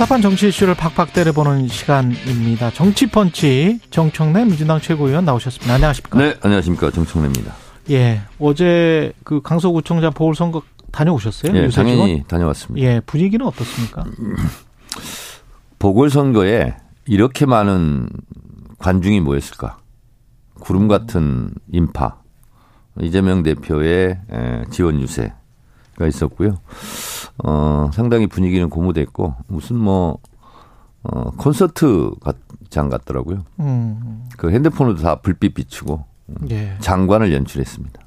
답답한 정치 이슈를 팍팍 때려보는 시간입니다. 정치펀치 정청래 민주당 최고위원 나오셨습니다. 안녕하십니까? 네, 안녕하십니까 정청래입니다. 예, 어제 그 강서구청장 보궐선거 다녀오셨어요? 예, 유세직원? 당연히 다녀왔습니다. 예, 분위기는 어떻습니까? 보궐선거에 이렇게 많은 관중이 모였을까? 구름 같은 인파, 이재명 대표의 에, 지원 유세가 있었고요. 어, 상당히 분위기는 고무됐고 무슨 뭐 어, 콘서트장 같더라고요. 음, 그 핸드폰으로 다 불빛 비추고 예. 장관을 연출했습니다.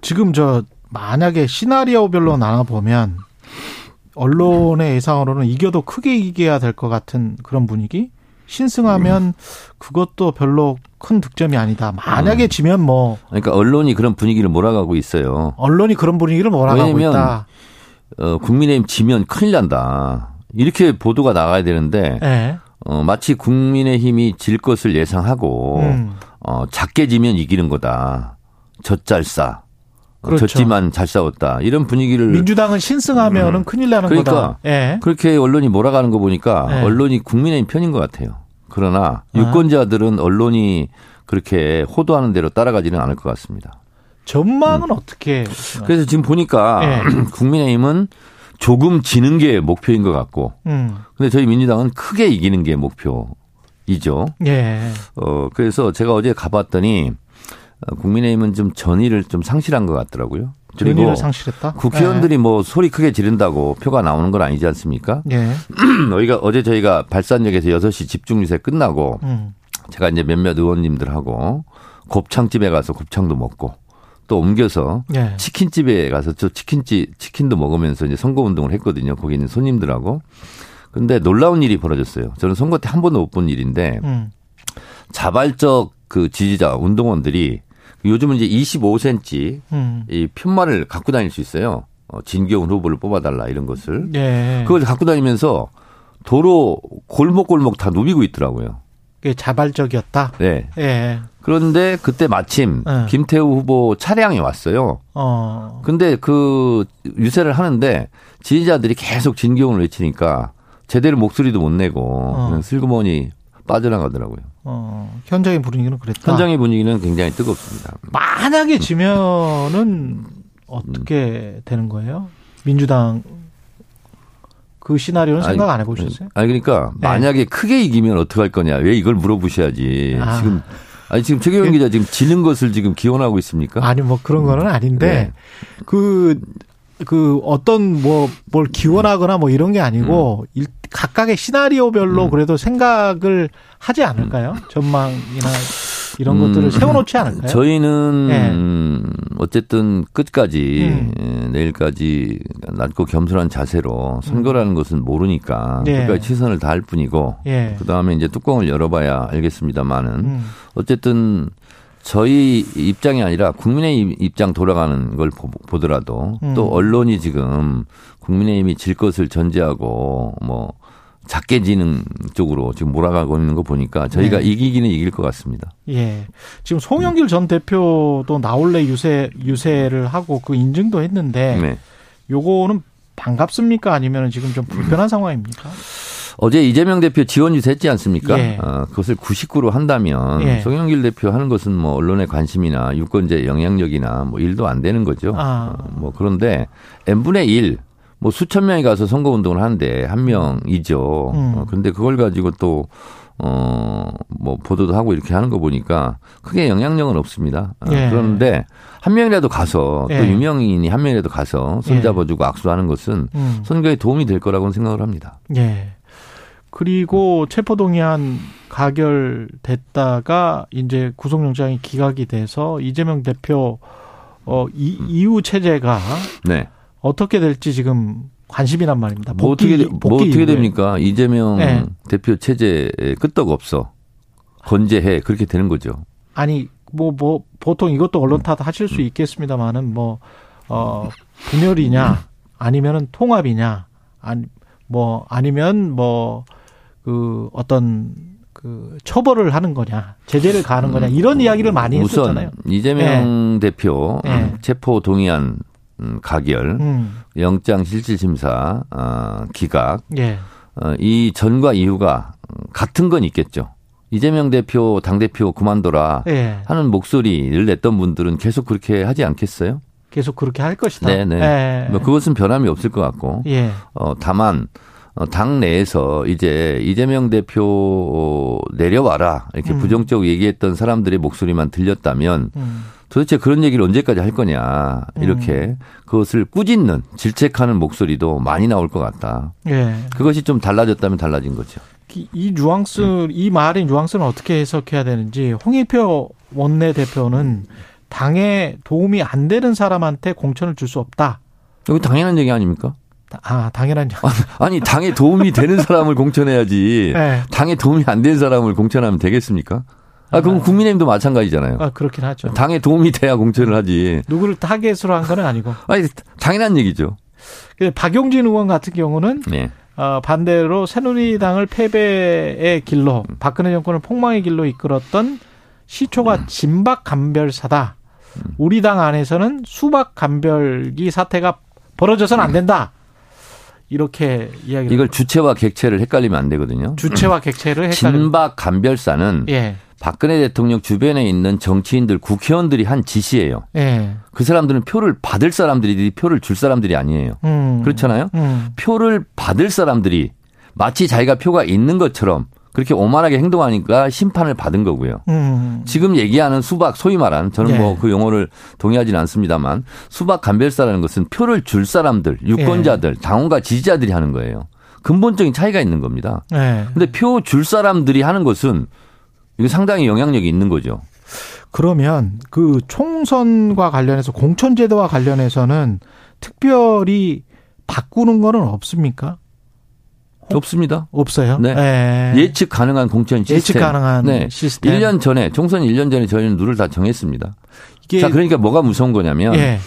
지금 저 만약에 시나리오별로 나눠 보면 언론의 예상으로는 이겨도 크게 이겨야 될 것 같은 그런 분위기. 신승하면 그것도 별로 큰 득점이 아니다. 만약에 지면 뭐 그러니까 언론이 그런 분위기를 몰아가고 있어요. 언론이 그런 분위기를 몰아가고 있다. 어, 국민의힘 지면 큰일 난다. 이렇게 보도가 나가야 되는데 예. 어, 마치 국민의힘이 질 것을 예상하고 음. 어, 작게 지면 이기는 거다. 젖잘싸. 어, 그렇죠. 졌지만 잘 싸웠다. 이런 분위기를 민주당은 신승하면은 큰일 나는 그러니까 거다. 예. 그렇게 언론이 몰아가는 거 보니까 네. 언론이 국민의힘 편인 것 같아요. 그러나 아. 유권자들은 언론이 그렇게 호도하는 대로 따라가지는 않을 것 같습니다. 전망은 어떻게? 그래서 지금 보니까 네. 국민의힘은 조금 지는 게 목표인 것 같고 음. 근데 저희 민주당은 크게 이기는 게 목표이죠. 예. 어, 그래서 제가 어제 가봤더니 어, 국민의힘은 좀 전의를 좀 상실한 것 같더라고요. 그리고 전의를 상실했다. 국회의원들이 뭐 소리 크게 지른다고 표가 나오는 건 아니지 않습니까? 예. 저희가 어제 저희가 발산역에서 6시 집중유세 끝나고 음. 제가 이제 몇몇 의원님들하고 곱창집에 가서 곱창도 먹고 또 옮겨서 예. 치킨집에 가서 저 치킨집 치킨도 먹으면서 이제 선거 운동을 했거든요. 거기 있는 손님들하고. 근데 놀라운 일이 벌어졌어요. 저는 선거 때 한 번도 못 본 일인데 음. 자발적 그 지지자 운동원들이 요즘은 이제 25cm 음. 이 편말을 갖고 다닐 수 있어요. 어, 진경훈 후보를 뽑아달라 이런 것을 예. 그걸 갖고 다니면서 도로 골목골목 다 누비고 있더라고요. 자발적이었다. 네. 예. 그런데 그때 마침 네. 김태우 후보 차량이 왔어요. 어. 근데 그 유세를 하는데 지지자들이 계속 진경을 외치니까 제대로 목소리도 못 내고 어. 슬그머니 빠져나가더라고요. 어. 현장의 분위기는 그랬다. 현장의 분위기는 굉장히 뜨겁습니다. 만약에 지면은 어떻게 되는 거예요? 민주당 그 시나리오는 생각 안 해보셨어요? 아니 그러니까 네. 만약에 크게 이기면 어떻게 할 거냐? 왜 이걸 물어보셔야지. 아. 지금 아니 지금 최경영 기자 지금 지는 것을 지금 기원하고 있습니까? 아니 뭐 그런 거는 아닌데 네. 그, 그 어떤 뭐 뭘 기원하거나 뭐 이런 게 아니고 음. 일- 각각의 시나리오별로 그래도 생각을 하지 않을까요? 전망이나 이런 음. 것들을 세워놓지 않을까요? 저희는 네. 음, 어쨌든 끝까지 음. 예, 내일까지 낮고 겸손한 자세로 선거라는 것은 모르니까 네. 끝까지 최선을 다할 뿐이고 예. 그 다음에 이제 뚜껑을 열어봐야 알겠습니다만은 음. 어쨌든 저희 입장이 아니라 국민의 입장 돌아가는 걸 보- 보더라도 음. 또 언론이 지금 국민의힘이 질 것을 전제하고 뭐 작게 지는 쪽으로 지금 몰아가고 있는 거 보니까 저희가 네. 이기기는 이길 것 같습니다. 예. 지금 송영길 전 대표도 나올래 유세 유세를 하고 그 인증도 했는데 네. 요거는 반갑습니까? 아니면 지금 좀 불편한 상황입니까? 어제 이재명 대표 지원 유세했지 않습니까? 예. 어, 그것을 99로 한다면 예. 송영길 대표 하는 것은 뭐 언론의 관심이나 유권자의 영향력이나 뭐 일도 안 되는 거죠. 아. 어, 뭐 그런데 n분의 1, 뭐 수천 명이 가서 선거 운동을 하는데 한 명이죠. 음. 어, 근데 그걸 가지고 또 어, 뭐, 보도도 하고 이렇게 하는 거 보니까 크게 영향력은 없습니다. 어, 예. 그런데 한 명이라도 가서 예. 또 유명인이 한 명이라도 가서 손잡아주고 악수하는 것은 음. 선거에 도움이 될 거라고는 생각을 합니다. 예. 그리고 체포동의안 가결됐다가 이제 구속영장이 기각이 돼서 이재명 대표 어 이, 이후 체제가 네. 어떻게 될지 지금 관심이란 말입니다. 뭐 복귀, 어떻게 뭐 복귀 어떻게 이후에. 됩니까? 이재명 네. 대표 체제에 끄떡 없어. 건재해 그렇게 되는 거죠. 아니 뭐뭐 보통 이것도 언론 탓 하실 수 있겠습니다만은 뭐어 분열이냐 아니면은 통합이냐 아니 뭐 아니면 뭐 그 어떤 그 처벌을 하는 거냐 제재를 가하는 거냐 이런 이야기를 많이 우선 했었잖아요. 이재명 대표 네. 체포 동의안 음, 가결, 음. 영장 실질 심사 어, 기각 예. 어, 이 전과 이후가 같은 건 있겠죠. 이재명 대표 당 대표 그만둬라 예. 하는 목소리를 냈던 분들은 계속 그렇게 하지 않겠어요? 계속 그렇게 할 것이다. 네네. 예. 뭐 그것은 변함이 없을 것 같고, 예. 어, 다만 어, 당 내에서 이제 이재명 대표 내려와라 이렇게 음. 부정적으로 얘기했던 사람들의 목소리만 들렸다면 음. 도대체 그런 얘기를 언제까지 할 거냐 이렇게 그것을 꾸짖는 질책하는 목소리도 많이 나올 것 같다. 예. 그것이 좀 달라졌다면 달라진 거죠. 이- 이 뉘앙스, 이 말의 뉘앙스는 어떻게 해석해야 되는지 홍익표 원내 대표는 당에 도움이 안 되는 사람한테 공천을 줄 수 없다. 이거 당연한 얘기 아닙니까? 아, 당연한. 아니 당에 도움이 되는 사람을 공천해야지 네. 당에 도움이 안 되는 사람을 공천하면 되겠습니까? 아 그럼 국민의힘도 마찬가지잖아요. 아, 그렇긴 하죠. 당에 도움이 돼야 공천을 하지. 누구를 타겟으로 한 건 아니고. 아니 당연한 얘기죠. 근데 박용진 의원 같은 경우는 네. 어, 반대로 새누리당을 패배의 길로 박근혜 정권을 폭망의 길로 이끌었던 시초가 진박 감별사다. 우리 당 안에서는 수박 감별기 사태가 벌어져서는 안 된다. 이렇게 이야기를 이걸 주체와 객체를 헷갈리면 안 되거든요. 주체와 객체를 헷갈려. 진박 감별사는 예. 박근혜 대통령 주변에 있는 정치인들, 국회의원들이 한 지시예요. 예. 그 사람들은 표를 받을 사람들이 표를 줄 사람들이 아니에요. 음. 그렇잖아요. 음. 표를 받을 사람들이 마치 자기가 표가 있는 것처럼 그렇게 오만하게 행동하니까 심판을 받은 거고요. 음. 지금 얘기하는 수박 소위 말하는 저는 예. 뭐그 용어를 동의하지는 않습니다만 수박 감별사라는 것은 표를 줄 사람들, 예. 유권자들, 당원과 지지자들이 하는 거예요. 근본적인 차이가 있는 겁니다. 예. 근데 표 줄 사람들이 하는 것은 이거 상당히 영향력이 있는 거죠. 그러면 그 총선과 관련해서 공천제도와 관련해서는 특별히 바꾸는 거는 없습니까? 없습니다. 없어요. 네. 예. 예측 가능한 공천 시스템. 예측 가능한 네. 시스템. 1년 전에 총선 1년 전에 저희는 룰을 다 정했습니다. 자, 그러니까 뭐가 무서운 거냐면 예.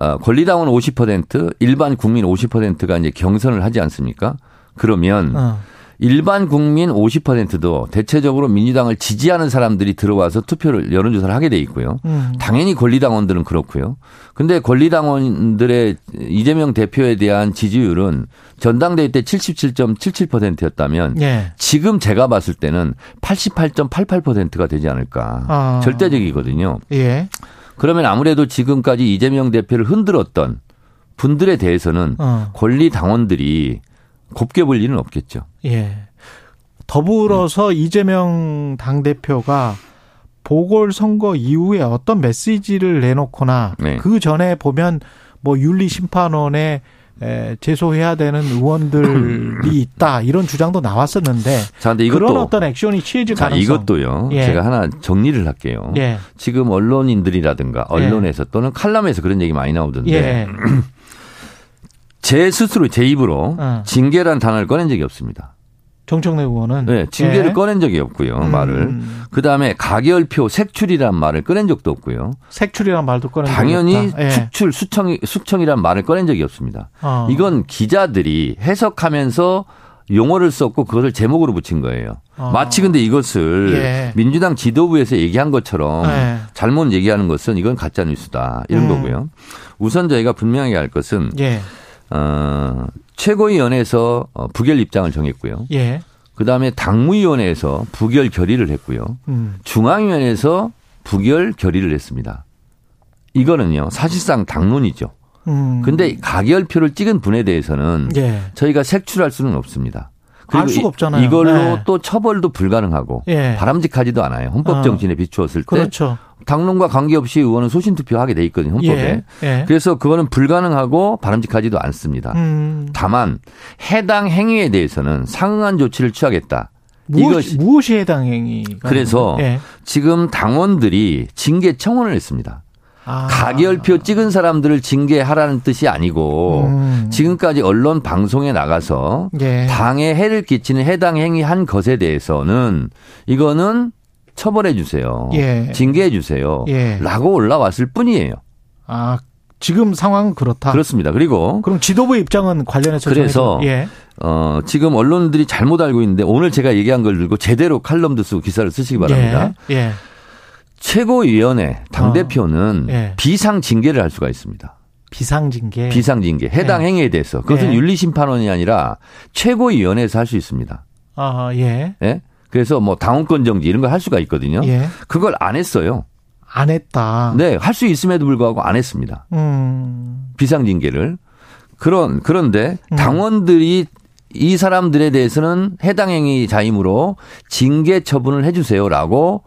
어, 권리당원 50%, 일반 국민 50%가 이제 경선을 하지 않습니까? 그러면 어. 일반 국민 50%도 대체적으로 민주당을 지지하는 사람들이 들어와서 투표를 여론조사를 하게 돼 있고요. 음. 당연히 권리당원들은 그렇고요. 근데 권리당원들의 이재명 대표에 대한 지지율은 전당대회 때 77.77%였다면 예. 지금 제가 봤을 때는 88.88%가 되지 않을까. 아. 절대적이거든요. 예. 그러면 아무래도 지금까지 이재명 대표를 흔들었던 분들에 대해서는 어. 권리 당원들이 곱게 볼 일은 없겠죠. 예. 더불어서 이재명 당대표가 보궐선거 이후에 어떤 메시지를 내놓거나 네. 그 전에 보면 뭐 윤리심판원에 에, 제소해야 되는 의원들이 있다 이런 주장도 나왔었는데 자, 근데 그런 이것도 어떤 액션이 취해질 자, 가능성 이것도요. 예. 제가 하나 정리를 할게요. 예. 지금 언론인들이라든가 언론에서 또는 칼럼에서 그런 얘기 많이 나오던데 예. 제 스스로 제 입으로 어. 징계라는 단어를 꺼낸 적이 없습니다. 정청래 의원은 네, 징계를 예. 꺼낸 적이 없고요. 음. 말을. 그 다음에 가결표 색출이란 말을 꺼낸 적도 없고요. 색출이란 말도 꺼낸 당연히. 예. 축출 수청 수청이란 말을 꺼낸 적이 없습니다. 어. 이건 기자들이 해석하면서 용어를 썼고 그것을 제목으로 붙인 거예요. 어. 마치 근데 이것을 예. 민주당 지도부에서 얘기한 것처럼 예. 잘못 얘기하는 것은 이건 가짜 뉴스다 이런 음. 거고요. 우선 저희가 분명하게 할 것은 예. 어, 최고위원회에서 어, 부결 입장을 정했고요. 예. 그 다음에 당무위원회에서 부결 결의를 했고요. 음. 중앙위원회에서 부결 결의를 했습니다. 이거는요 사실상 당론이죠. 음. 근데 가결표를 찍은 분에 대해서는 예. 저희가 색출할 수는 없습니다. 알 수가 이- 없잖아요. 이걸로 네. 또 처벌도 불가능하고 예. 바람직하지도 않아요. 헌법 어. 정신에 비추었을 때 그렇죠. 당론과 관계없이 의원은 소신 투표하게 돼 있거든요. 헌법에. 예. 예. 그래서 그거는 불가능하고 바람직하지도 않습니다. 음. 다만 해당 행위에 대해서는 상응한 조치를 취하겠다. 무엇, 무엇이 해당 행위가? 그래서 예. 지금 당원들이 징계 청원을 했습니다. 아. 가결표 찍은 사람들을 징계하라는 뜻이 아니고 음. 지금까지 언론 방송에 나가서 예. 당에 해를 끼치는 해당 행위한 것에 대해서는 이거는 처벌해 주세요. 예. 징계해 주세요. 예. 라고 올라왔을 뿐이에요. 아, 지금 상황은 그렇다. 그렇습니다. 그리고 그럼 지도부 입장은 관련해서 그래서 예. 어, 지금 언론들이 잘못 알고 있는데 오늘 제가 얘기한 걸 들고 제대로 칼럼도 쓰고 기사를 쓰시기 바랍니다. 예. 예. 최고위원회 당대표는 어. 예. 비상 징계를 할 수가 있습니다. 비상징계. 비상 징계 해당 예. 행위에 대해서 그것은 예. 윤리심판원이 아니라 최고위원회에서 할 수 있습니다. 아, 예. 예? 그래서 뭐 당원권 정지 이런 걸 할 수가 있거든요. 예. 그걸 안 했어요. 안 했다. 네, 할 수 있음에도 불구하고 안 했습니다. 음. 비상 징계를. 그런 그런데 음. 당원들이 이 사람들에 대해서는 해당 행위 자임으로 징계 처분을 해 주세요라고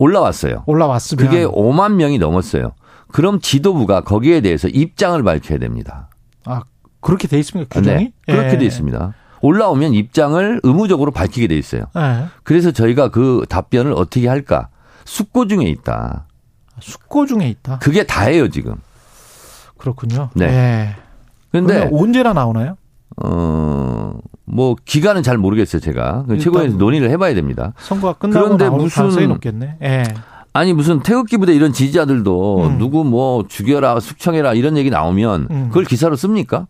올라왔어요. 올라왔으면 그게 5만 명이 넘었어요. 그럼 지도부가 거기에 대해서 입장을 밝혀야 됩니다. 아, 그렇게 돼 있습니까? 규정이? 네, 그렇게 예. 돼 있습니다. 올라오면 입장을 의무적으로 밝히게 돼 있어요. 예. 그래서 저희가 그 답변을 어떻게 할까? 숙고 중에 있다. 숙고 중에 있다. 그게 다예요, 지금. 그렇군요. 네. 예. 그러면 언제나 나오나요? 어, 뭐 기간은 잘 모르겠어요, 제가. 그 최고위에서 논의를 해 봐야 됩니다. 선거가 끝나고 그런데 무슨- 높겠네. 예. 아니 무슨 태극기 부대 이런 지지자들도 음. 누구 뭐 죽여라, 숙청해라 이런 얘기 나오면 음. 그걸 기사로 씁니까?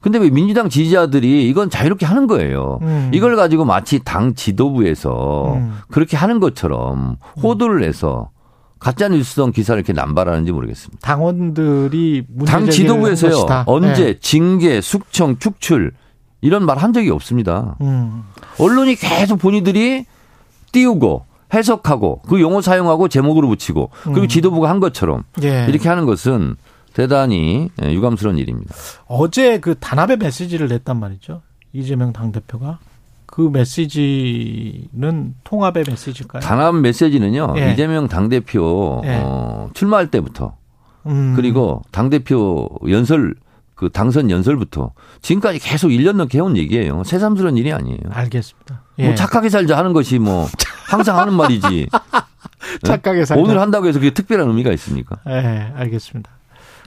근데 왜 민주당 지지자들이 이건 자유롭게 하는 거예요. 음. 이걸 가지고 마치 당 지도부에서 음. 그렇게 하는 것처럼 호도를 내서 가짜 뉴스성 기사를 이렇게 남발하는지 모르겠습니다. 당원들이 당 지도부에서요. 언제 예. 징계, 숙청, 축출 이런 말 한 적이 없습니다. 음. 언론이 계속 본인들이 띄우고 해석하고 그 용어 사용하고 제목으로 붙이고 그리고 음. 지도부가 한 것처럼 예. 이렇게 하는 것은 대단히 예, 유감스러운 일입니다. 어제 그 단합의 메시지를 냈단 말이죠. 이재명 당대표가. 그 메시지는 통합의 메시지일까요? 단합 메시지는요. 예. 이재명 당대표 예. 어, 출마할 때부터 음. 그리고 당대표 연설 그 당선 연설부터 지금까지 계속 1년 넘게 해온 얘기예요. 새삼스러운 일이 아니에요. 알겠습니다. 예. 뭐 착하게 살자 하는 것이 뭐 항상 하는 말이지. 착하게 살자. 오늘 한다고 해서 그게 특별한 의미가 있습니까? 예, 알겠습니다.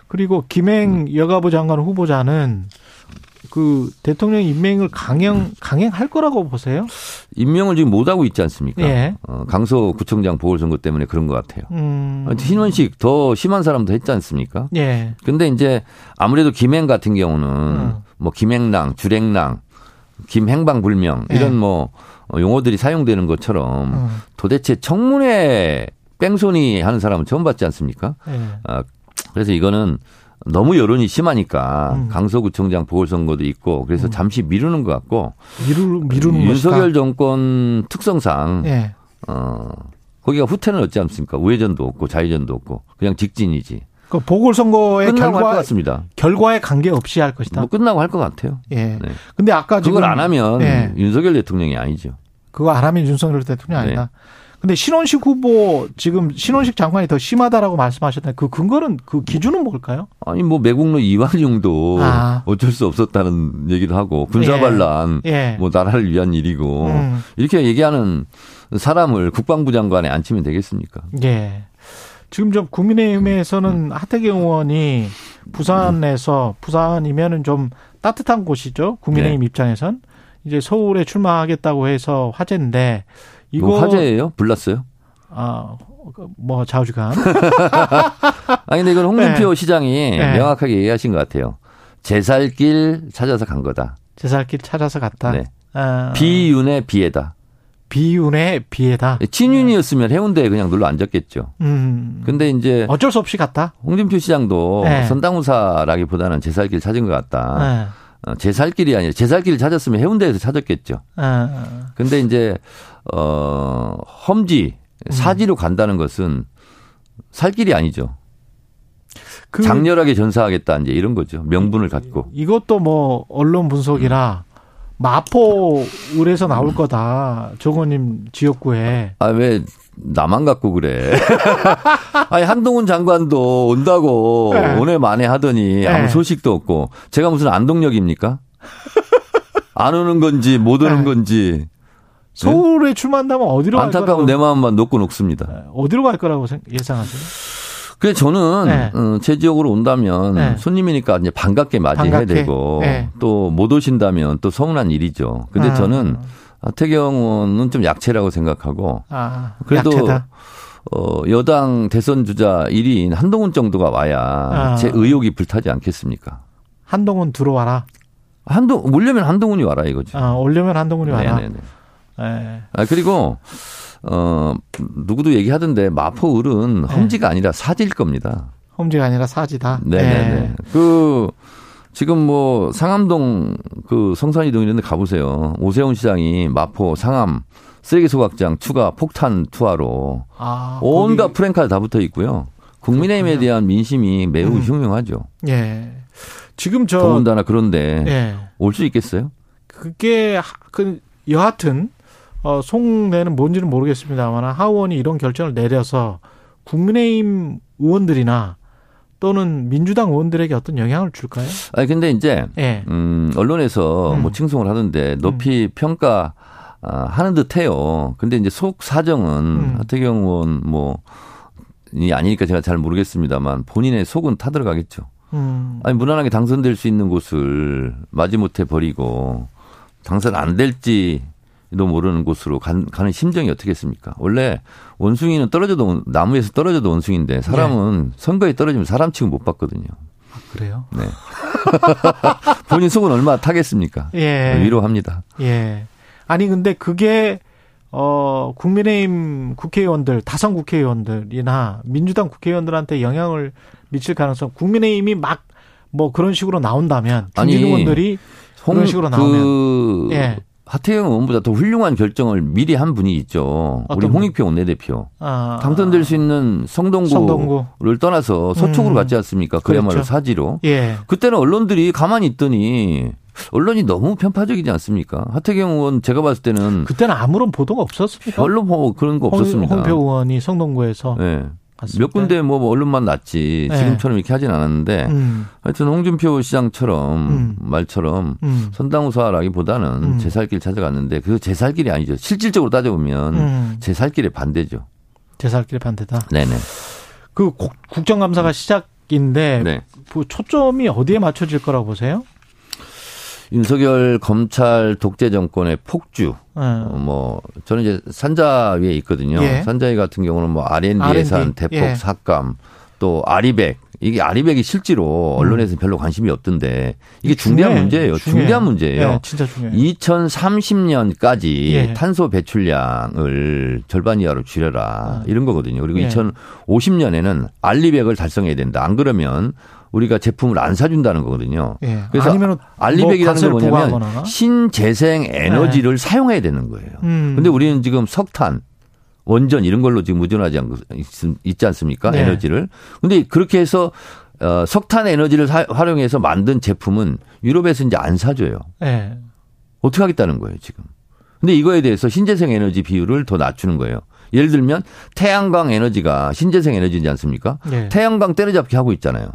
그리고 김행 여가부 장관 후보자는 그 대통령 임명을 강행 강행할 거라고 보세요? 임명을 지금 못 하고 있지 않습니까? 예. 어, 강서구청장 보궐선거 때문에 그런 것 같아요. 음. 신원식 더 심한 사람도 했지 않습니까? 예. 근데 이제 아무래도 김행 같은 경우는 음. 뭐 김행랑, 주랭랑, 김행방불명 이런 예. 뭐 어, 용어들이 사용되는 것처럼 음. 도대체 청문회 뺑소니 하는 사람은 처음 봤지 않습니까? 예. 아, 그래서 이거는 너무 여론이 심하니까 음. 강서구청장 보궐선거도 있고 그래서 잠시 미루는 것 같고 미루 미루는 윤석열 것이다. 정권 특성상 예. 어 거기가 후퇴는 없지 않습니까? 우회전도 없고 좌회전도 없고 그냥 직진이지. 그 보궐선거의 끝나고 할것 결과 같습니다. 결과에 관계 없이 할 것이다. 뭐 끝나고 할 것 같아요. 예. 네. 근데 아까 그걸 안 하면 예. 윤석열 대통령이 아니죠. 그거 안 하면 윤석열 대통령 네. 아니다. 근데 신원식 후보 지금 신원식 장관이 더 심하다라고 말씀하셨는데 그 근거는 그 기준은 뭘까요? 아니 뭐 매국노 이완용도 아. 어쩔 수 없었다는 얘기도 하고 군사 반란 예. 뭐 나라를 위한 일이고 음. 이렇게 얘기하는 사람을 국방부 장관에 앉히면 되겠습니까? 예. 지금 좀 국민의힘에서는 하태경 의원이 부산에서 부산이면은 좀 따뜻한 곳이죠. 국민의힘 네. 입장에선 이제 서울에 출마하겠다고 해서 화제인데 이거 이거 화제예요? 불났어요? 아 뭐 좌우지간 아니 근데 이건 홍준표 네. 시장이 네. 명확하게 얘기하신 것 같아요. 제살길 찾아서 간 거다. 제살길 찾아서 갔다. 네. 아, 비윤의 비애다. 비운의 비애다. 친윤이었으면 해운대에 그냥 눌러 앉았겠죠. 음. 근데 이제 어쩔 수 없이 갔다. 홍준표 시장도 네. 선당우사라기보다는 제살길 찾은 것 같다. 네. 어, 제살길이 아니라 제 살길을 찾았으면 해운대에서 찾았겠죠. 아, 근데 이제 어 험지 사지로 간다는 것은 살 길이 아니죠. 그 장렬하게 전사하겠다 이제 이런 거죠. 명분을 갖고. 이것도 뭐 언론 분석이라 마포 을에서 나올 거다. 조건님 지역구에. 아 왜 나만 갖고 그래? 아니 한동훈 장관도 온다고 네. 오늘 만에 하더니 네. 아무 소식도 없고 제가 무슨 안동역입니까? 안 오는 건지 못 오는 네. 건지 서울에 출마한다면 어디로 갈 안타까운 내 마음만 놓고 녹습니다. 어디로 갈 거라고 생- 예상하세요? 그래 저는 네. 어, 제 지역으로 온다면 네. 손님이니까 이제 반갑게 맞이해야 반갑게. 되고 네. 또못 오신다면 또 서운한 일이죠. 근데 아. 저는 하태경 의원은 좀 약체라고 생각하고 아, 그래도 약체다. 어, 여당 대선 주자 1위인 한동훈 정도가 와야 아. 제 의욕이 불타지 않겠습니까? 한동훈 들어와라. 한동 올려면 한동훈이 와라 이거죠. 아, 올려면 한동훈이 와라. 네네네. 예. 아 그리고 어 누구도 얘기하던데 마포 을은 네. 험지가 아니라 사지일 겁니다. 험지가 아니라 사지다. 네네네. 예. 그 지금 뭐 상암동 그 성산이동 이런 데 가보세요. 오세훈 시장이 마포 상암 쓰레기 소각장 추가 폭탄 투하로 아, 온갖 프랭카드 다 붙어 있고요. 국민의힘에 그렇군요. 대한 민심이 매우 음. 흉흉하죠. 예. 지금 저 더군다나 그런데 예. 올수 있겠어요? 그게 하- 그 여하튼 어 속내는 뭔지는 모르겠습니다만 하원이 이런 결정을 내려서 국민의힘 의원들이나 또는 민주당 의원들에게 어떤 영향을 줄까요? 아니 근데 이제 예. 음 언론에서 음. 뭐 칭송을 하던데 높이 평가 아, 하는 듯해요. 근데 이제 속 사정은 음. 하태경 의원 뭐이 아니니까 제가 잘 모르겠습니다만 본인의 속은 타들어가겠죠. 음. 아니 무난하게 당선될 수 있는 곳을 마지못해 버리고 당선 안 될지 도 모르는 곳으로 간, 가는 심정이 어떻겠습니까? 원래 원숭이는 떨어져도 원- 나무에서 떨어져도 원숭인데 사람은 선거에 떨어지면 사람 취급 못 받거든요. 그래요? 네. 본인 속은 얼마나 타겠습니까? 예. 위로합니다. 예. 아니 근데 그게 어 국민의힘 국회의원들 다선 국회의원들이나 민주당 국회의원들한테 영향을 미칠 가능성 국민의힘이 막 뭐 그런 식으로 나온다면 중진 의원들이 그런 식으로 나오면 그 예. 하태경 의원보다 더 훌륭한 결정을 미리 한 분이 있죠. 우리? 홍익표 원내대표. 아, 당선될 수 있는 성동구를 성동구. 떠나서 서초구로 음. 갔지 않습니까? 그야말로 그렇죠. 사지로. 예. 그때는 언론들이 가만히 있더니 언론이 너무 편파적이지 않습니까? 하태경 의원 제가 봤을 때는 그때는 아무런 보도가 없었습니까? 별로 뭐 그런 거 홍- 없었습니다. 홍표 의원이 성동구에서 네. 갔을 몇 때. 군데 뭐 언론만 났지 네. 지금처럼 이렇게 하진 않았는데 음, 하여튼 홍준표 시장처럼 음. 말처럼 음, 선당우사라기보다는 음. 제살길 찾아갔는데 그제 살 길이 아니죠. 실질적으로 따져보면 음. 제살 길의 반대죠. 제 살길 반대다. 네네. 그 국- 국정감사가 시작인데 네. 그 초점이 어디에 맞춰질 거라고 보세요? 윤석열 검찰 독재 정권의 폭주. 예. 어, 뭐 저는 이제 산자위에 있거든요. 예. 산자위 같은 경우는 뭐 R&D. 예산 대폭 예. 삭감 또 아리백 이게 아리백이 실제로 언론에서는 별로 관심이 없던데 이게 음. 중대한. 문제예요. 중요해요. 중대한 문제예요. 예, 진짜 중요해요. 2030년까지 예. 탄소 배출량을 절반 이하로 줄여라 아. 이런 거거든요. 그리고 예. 2050년에는 알리백을 달성해야 된다. 안 그러면 우리가 제품을 안 사준다는 거거든요. 예. 그래서 아니면은 알리백이라는 게뭐 가스를 뭐냐면 부과하거나. 신재생 에너지를 사용해야 되는 거예요. 음. 근데 우리는 지금 석탄, 원전 이런 걸로 지금 의존하지 않, 있지 않습니까? 네. 에너지를. 근데 그렇게 해서 어, 석탄 에너지를 사- 활용해서 만든 제품은 유럽에서 이제 안 사줘요. 예. 어떻게 하겠다는 거예요, 지금. 근데 이거에 대해서 신재생 에너지 비율을 더 낮추는 거예요. 예를 들면 태양광 에너지가 신재생 에너지지 않습니까? 예. 태양광 때려잡기 하고 있잖아요.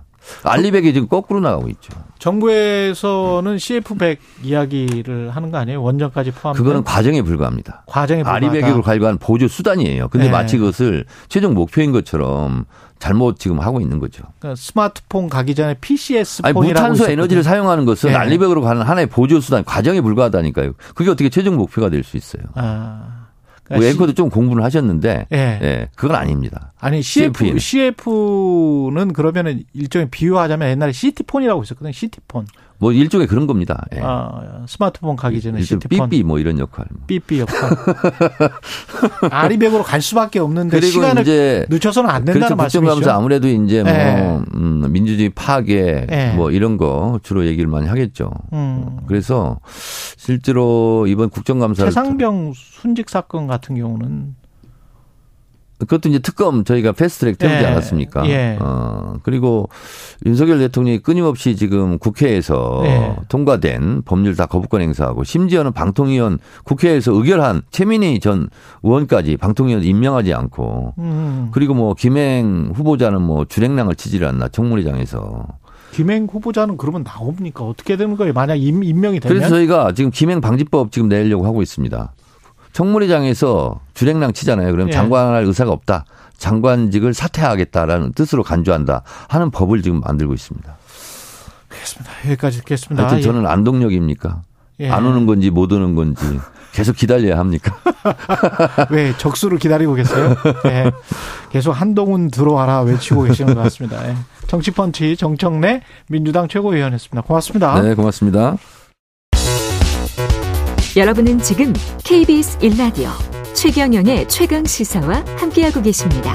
알리백이 지금 거꾸로 나가고 있죠. 정부에서는 CF100 이야기를 하는 거 아니에요? 원전까지 포함된 그거는 과정에 불과합니다. 과정에 불과하다. 아리백으로 관리한 보조 수단이에요. 근데 네. 마치 그것을 최종 목표인 것처럼 잘못 지금 하고 있는 거죠. 그러니까 스마트폰 가기 전에 PCS 폰이라고 무탄소. 에너지를 사용하는 것은 네. 알리백으로 가는 하나의 보조 수단, 과정에 불과하다니까요. 그게 어떻게 최종 목표가 될 수 있어요. 아. 뭐 그러니까 앵커도 좀 공부를 하셨는데, 시- 예. 예, 그건 아닙니다. 아니 CF CFM. CF는 그러면은 일종의 비유하자면 옛날에 CT폰이라고 있었거든요. CT폰. 뭐 일종의 그런 겁니다. 예. 아, 스마트폰 가기 전에 CT폰. 삐삐 뭐 이런 역할. 삐삐 역할. 아리백으로 갈 수밖에 없는데 그리고 시간을 이제 늦춰서는 안 된다는 그렇죠. 말씀이시죠. 국정감사 아무래도 이제 뭐 예. 음, 민주주의 파괴 예. 뭐 이런 거 주로 얘기를 많이 하겠죠. 음. 그래서 실제로 이번 국정감사를 최상병 순직 사건 같은 경우는 그것도 이제 특검 저희가 패스트트랙 태우지 예. 않았습니까? 예. 어, 그리고 윤석열 대통령이 끊임없이 지금 국회에서 예. 통과된 법률 다 거부권 행사하고 심지어는 방통위원 국회에서 의결한 최민희 전 의원까지 방통위원 임명하지 않고 음. 그리고 뭐 김행 후보자는 뭐 주랭랑을 치지를 않나 청문회장에서 김행 후보자는 그러면 나옵니까? 어떻게 되는 거예요? 만약 임, 임명이 되면 그래서 저희가 지금 김행 방지법 지금 내려고 하고 있습니다. 청문회장에서 주랭랑 치잖아요. 그럼 예. 장관할 의사가 없다. 장관직을 사퇴하겠다라는 뜻으로 간주한다 하는 법을 지금 만들고 있습니다. 알겠습니다. 여기까지 듣겠습니다. 하여튼 예. 저는 안동역입니까? 예. 안 오는 건지 못 오는 건지 계속 기다려야 합니까? 왜 적수를 기다리고 계세요? 예. 계속 한동훈 들어와라 외치고 계시는 것 같습니다. 예. 정치펀치 정청래 민주당 최고위원이었습니다. 고맙습니다. 네, 고맙습니다. 여러분은 지금 KBS 1라디오 최경영의 최강 시사와 함께하고 계십니다.